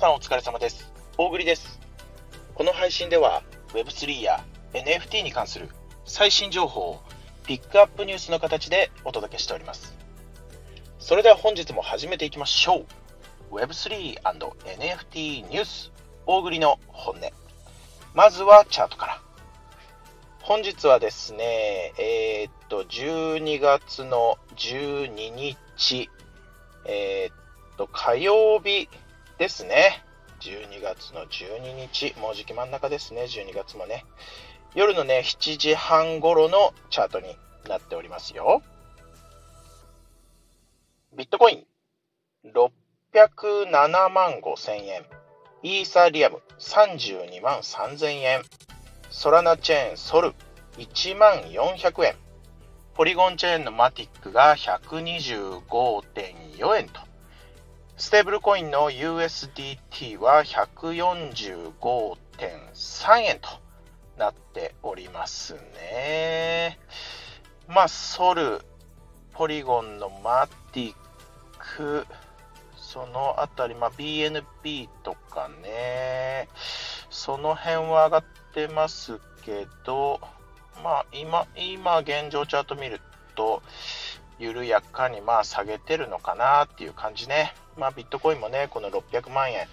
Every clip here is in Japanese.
さんお疲れ様です。大栗です。この配信では Web3 や NFT に関する最新情報をピックアップニュースの形でお届けしております。それでは本日も始めていきましょう。Web3&NFT ニュース大栗の本音。まずはチャートから。本日はですね、えー、っと、12月の12日、えー、っと、火曜日ですね。12月の12日、もうじき真ん中ですね、12月もね。夜のね、7時半頃のチャートになっておりますよ。ビットコイン、607万5千円。イーサリアム、32万3千円。ソラナチェーン、ソル、1万400円。ポリゴンチェーンのマティックが125.4円と。ステーブルコインの USDT は145.3円となっておりますね。まあ、ソル、ポリゴンのマティック、そのあたり、まあ、BNB とかね、その辺は上がってますけど、まあ、今、今現状チャート見ると、緩やかにまあ下げてるのかなっていう感じね。まあ、ビットコインもね、この600万円。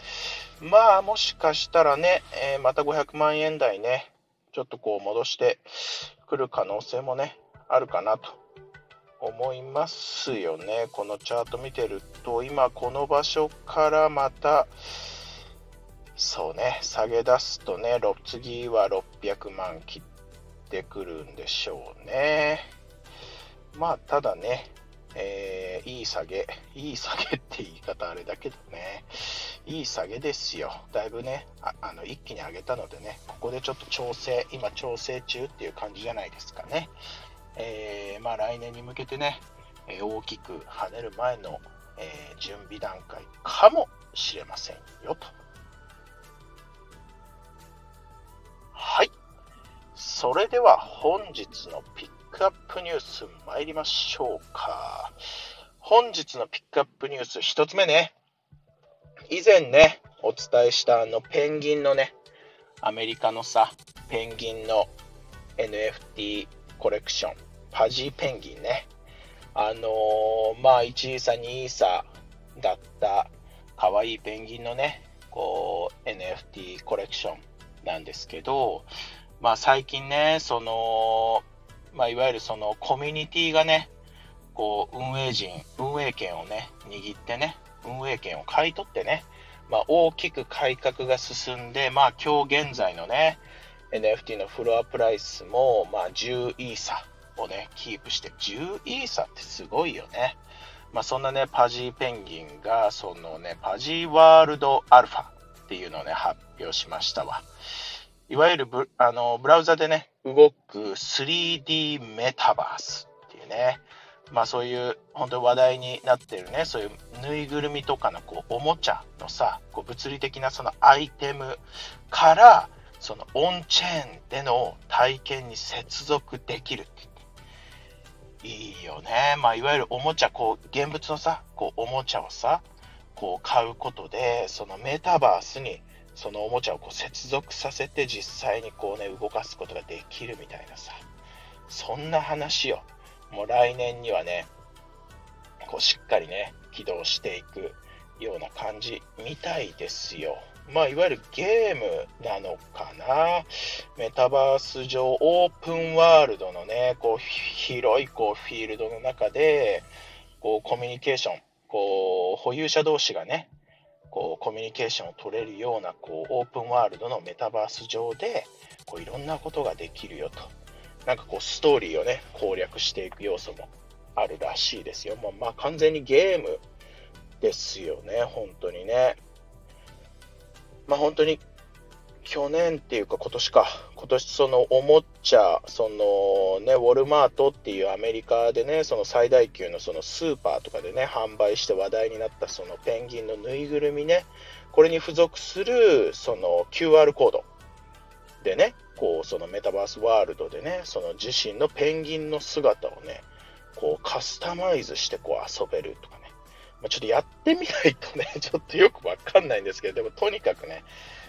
まあ、もしかしたらね、えー、また500万円台ね、ちょっとこう戻してくる可能性もね、あるかなと思いますよね。このチャート見てると、今この場所からまた、そうね、下げ出すとね、次は600万切ってくるんでしょうね。まあ、ただね、えー、いい下げ、いい下げって言い方あれだけどね、いい下げですよ。だいぶね、ああの一気に上げたのでね、ここでちょっと調整、今調整中っていう感じじゃないですかね。えー、まあ来年に向けてね、え大きく跳ねる前の、えー、準備段階かもしれませんよと。はい。それでは本日のピックプニュース参りましょうか。本日のピックアップニュース1つ目ね。以前ね、お伝えしたあのペンギンのね、アメリカのさ、ペンギンの NFT コレクション、パジーペンギンね。あのー、まあ、1位差、2位差だった可愛いペンギンのね、こう、NFT コレクションなんですけど、まあ、最近ね、その、まあ、いわゆるそのコミュニティがね、こう、運営陣、運営権をね、握ってね、運営権を買い取ってね、まあ、大きく改革が進んで、まあ、今日現在のね、NFT のフロアプライスも、まあ、10イーサをね、キープして、10イーサってすごいよね。まあ、そんなね、パジーペンギンが、そのね、パジーワールドアルファっていうのをね、発表しましたわ。いわゆるブあのブラウザでね、動く 3D メタバースっていうね、まあそういう本当に話題になってるね、そういうぬいぐるみとかのこうおもちゃのさ、こう物理的なそのアイテムから、そのオンチェーンでの体験に接続できるって。いいよね。まあいわゆるおもちゃ、こう現物のさ、こうおもちゃをさ、こう買うことで、そのメタバースにそのおもちゃをこう接続させて実際にこうね、動かすことができるみたいなさ、そんな話を、もう来年にはね、こうしっかりね、起動していくような感じみたいですよ。まあ、いわゆるゲームなのかな。メタバース上、オープンワールドのね、こう、広いこうフィールドの中で、こう、コミュニケーション、こう、保有者同士がね、こうコミュニケーションを取れるようなこうオープンワールドのメタバース上でこういろんなことができるよと。なんかこうストーリーをね、攻略していく要素もあるらしいですよ。もうまあ完全にゲームですよね、本当にね。まあ本当に去年っていうか今年か、今年そのおもちゃ、そのね、ウォルマートっていうアメリカでね、その最大級のそのスーパーとかでね、販売して話題になったそのペンギンのぬいぐるみね、これに付属するその QR コードでね、こうそのメタバースワールドでね、その自身のペンギンの姿をね、こうカスタマイズしてこう遊べるとかね、まあ、ちょっとやってみないとね、ちょっとよくわかんないんですけど、でもとにかくね、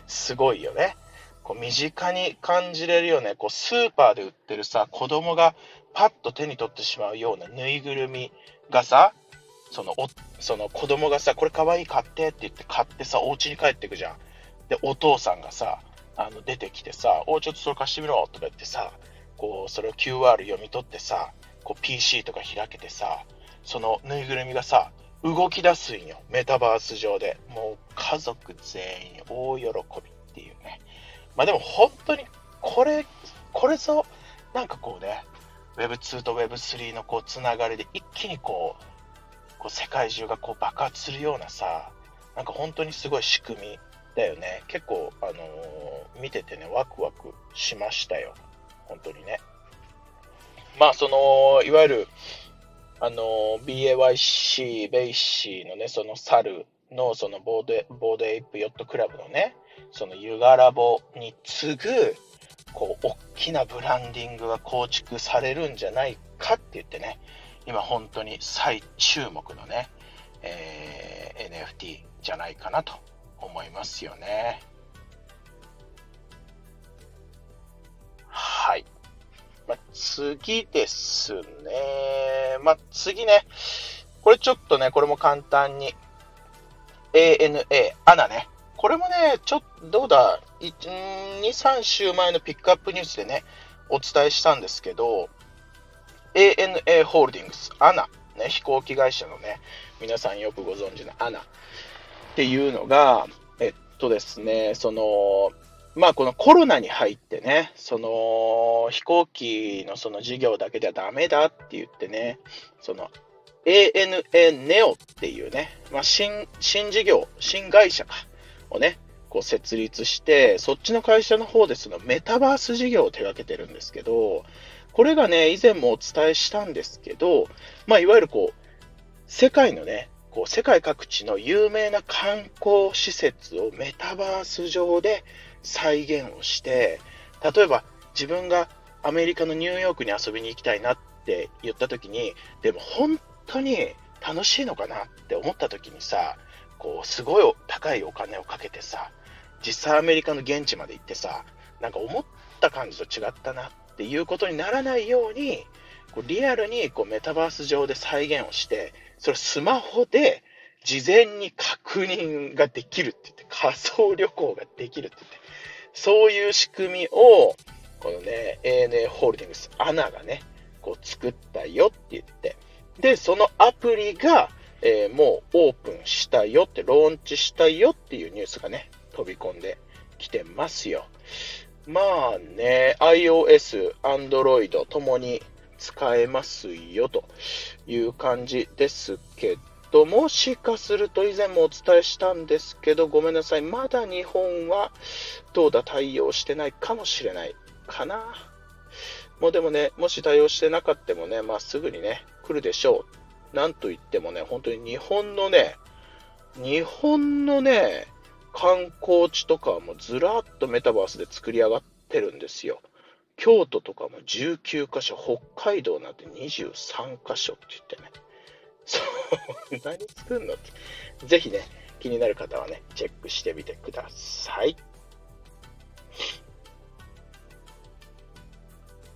すごいよね。こう身近に感じれるよね。こうスーパーで売ってるさ、子供がパッと手に取ってしまうようなぬいぐるみがさ、そのおその子供がさ、これかわいい買ってって言って買ってさ、お家に帰ってくじゃん。で、お父さんがさ、あの出てきてさ、おちょっとそれ貸してみろとか言ってさ、こう、それを QR 読み取ってさ、こう PC とか開けてさ、そのぬいぐるみがさ、動き出すんよ。メタバース上で。もう家族全員大喜びっていうね。まあでも本当にこれ、これぞ、なんかこうね、Web2 と Web3 のこうつながりで一気にこう、こう世界中がこう爆発するようなさ、なんか本当にすごい仕組みだよね。結構、あのー、見ててね、ワクワクしましたよ。本当にね。まあ、その、いわゆる、あの、BAYC、ベイシーのね、その猿の、そのボアード、ボアードエイプヨットクラブのね、そのユガラボに次ぐ、こう、大きなブランディングが構築されるんじゃないかって言ってね、今本当に最注目のね、えー、NFT じゃないかなと思いますよね。はい。まあ、次ですね。まあ、次ね。これちょっとね、これも簡単に。ANA、アナね。これもね、ちょっと、どうだ、1、2、3週前のピックアップニュースでね、お伝えしたんですけど、ANA ホールディングス、アナ、ね、飛行機会社のね、皆さんよくご存知のアナっていうのが、えっとですね、その、まあ、このコロナに入ってね、その飛行機のその事業だけではダメだって言ってね、その ANA ネオっていうね、まあ、新、新事業、新会社、をね、こう設立して、そっちの会社の方でそのメタバース事業を手掛けてるんですけど、これがね、以前もお伝えしたんですけど、まあ、いわゆるこう、世界のね、こう世界各地の有名な観光施設をメタバース上で再現をして、例えば自分がアメリカのニューヨークに遊びに行きたいなって言った時に、でも本当に楽しいのかなって思った時にさ、こうすごい高いお金をかけてさ、実際アメリカの現地まで行ってさ、なんか思った感じと違ったなっていうことにならないように、こうリアルにこうメタバース上で再現をして、それスマホで事前に確認ができるって言って、仮想旅行ができるって言って、そういう仕組みを、このね、ANA ホールディングス、アナがね、こう作ったよって言って、で、そのアプリが、えー、もうオープンしたよって、ローンチしたよっていうニュースがね、飛び込んできてますよ。まあね、iOS、Android ともに使えますよという感じですけど、もしかすると以前もお伝えしたんですけど、ごめんなさい。まだ日本はどうだ対応してないかもしれないかな。もうでもね、もし対応してなかったもね、まあすぐにね、来るでしょう。なんといってもね、本当に日本のね、日本のね、観光地とかはもうずらっとメタバースで作り上がってるんですよ。京都とかも19カ所、北海道なんて23カ所って言ってね。そう、何作るのって。ぜひね、気になる方はね、チェックしてみてください。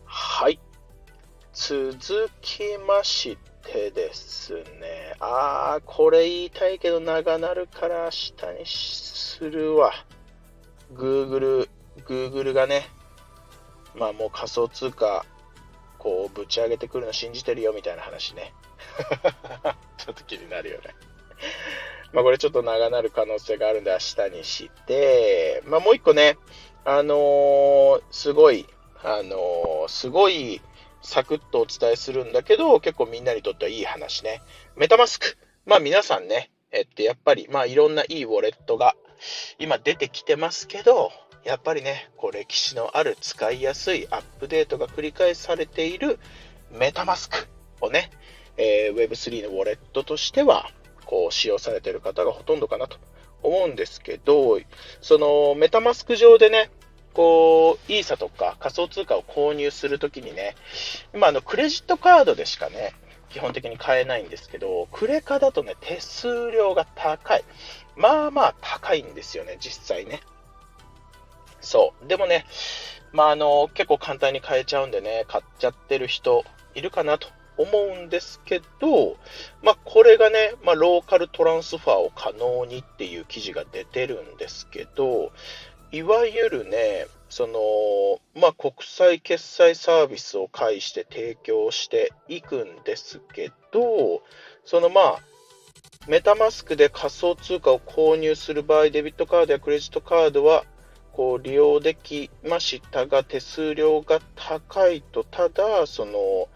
はい。続きましてですね。あー、これ言いたいけど長なるから明日にするわ。Google、Google がね、まあもう仮想通貨、こう、ぶち上げてくるの信じてるよみたいな話ね。ちょっと気になるよね。まあこれちょっと長なる可能性があるんで明日にして、まあもう一個ね、あのー、すごい、あのー、すごいサクッとお伝えするんだけど、結構みんなにとってはいい話ね。メタマスク。まあ皆さんね、えってやっぱり、まあいろんないいウォレットが今出てきてますけど、やっぱりね、こう歴史のある使いやすいアップデートが繰り返されているメタマスクをね、えー、Web3 のウォレットとしては、こう使用されている方がほとんどかなと思うんですけど、そのメタマスク上でね、こう、イーサとか仮想通貨を購入するときにね、今あのクレジットカードでしかね、基本的に買えないんですけど、クレカだとね、手数料が高い。まあまあ高いんですよね、実際ね。そう。でもね、まああの、結構簡単に買えちゃうんでね、買っちゃってる人いるかなと思うんですけど、まあこれがね、まあローカルトランスファーを可能にっていう記事が出てるんですけど、いわゆるね、その、まあ、国際決済サービスを介して提供していくんですけど、そのまあ、メタマスクで仮想通貨を購入する場合、デビットカードやクレジットカードはこう利用できましたが、手数料が高いと、ただ、その、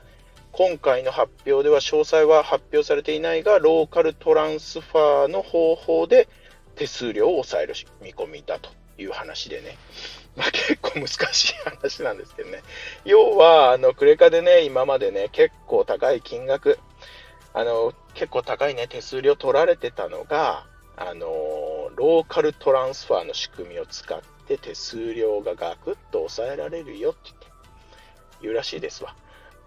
今回の発表では詳細は発表されていないが、ローカルトランスファーの方法で手数料を抑える見込みだという話でね、まあ、結構難しい話なんですけどね。要は、あの、クレカでね、今までね、結構高い金額、あの、結構高いね、手数料取られてたのが、あの、ローカルトランスファーの仕組みを使って手数料がガクッと抑えられるよって言って、言うらしいですわ。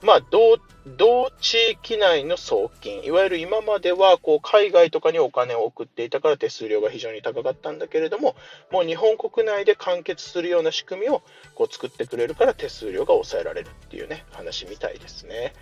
まあ、同、同地域内の送金、いわゆる今までは、こう、海外とかにお金を送っていたから手数料が非常に高かったんだけれども、もう日本国内で完結するような仕組みを、こう、作ってくれるから手数料が抑えられるっていうね、話みたいですね。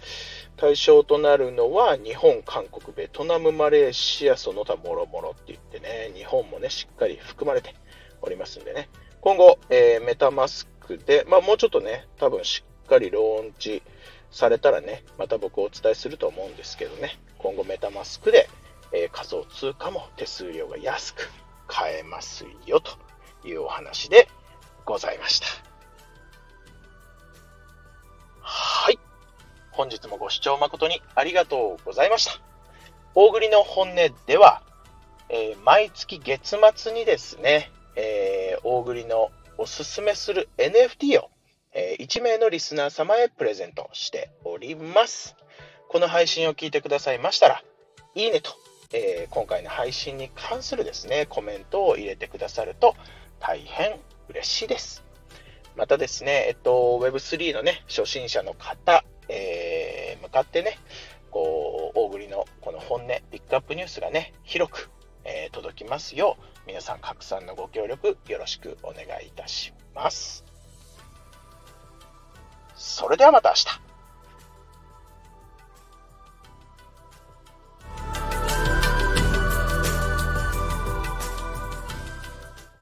対象となるのは、日本、韓国、ベトナム、マレーシア、その他もろもろって言ってね、日本もね、しっかり含まれておりますんでね、今後、えー、メタマスクで、まあ、もうちょっとね、多分しっかりローンチ、されたらね、また僕お伝えすると思うんですけどね、今後メタマスクで、えー、仮想通貨も手数料が安く買えますよというお話でございました。はい。本日もご視聴誠にありがとうございました。大栗の本音では、えー、毎月月末にですね、えー、大栗のおすすめする NFT をえ1名のリスナー様へプレゼントしております。この配信を聞いてくださいましたら、いいねと、えー、今回の配信に関するですね、コメントを入れてくださると大変嬉しいです。またですね、えっと、Web3 のね、初心者の方、えー、向かってね、こう、大栗のこの本音、ピックアップニュースがね、広く、えー、届きますよう、皆さん拡散のご協力よろしくお願いいたします。それではまた明日。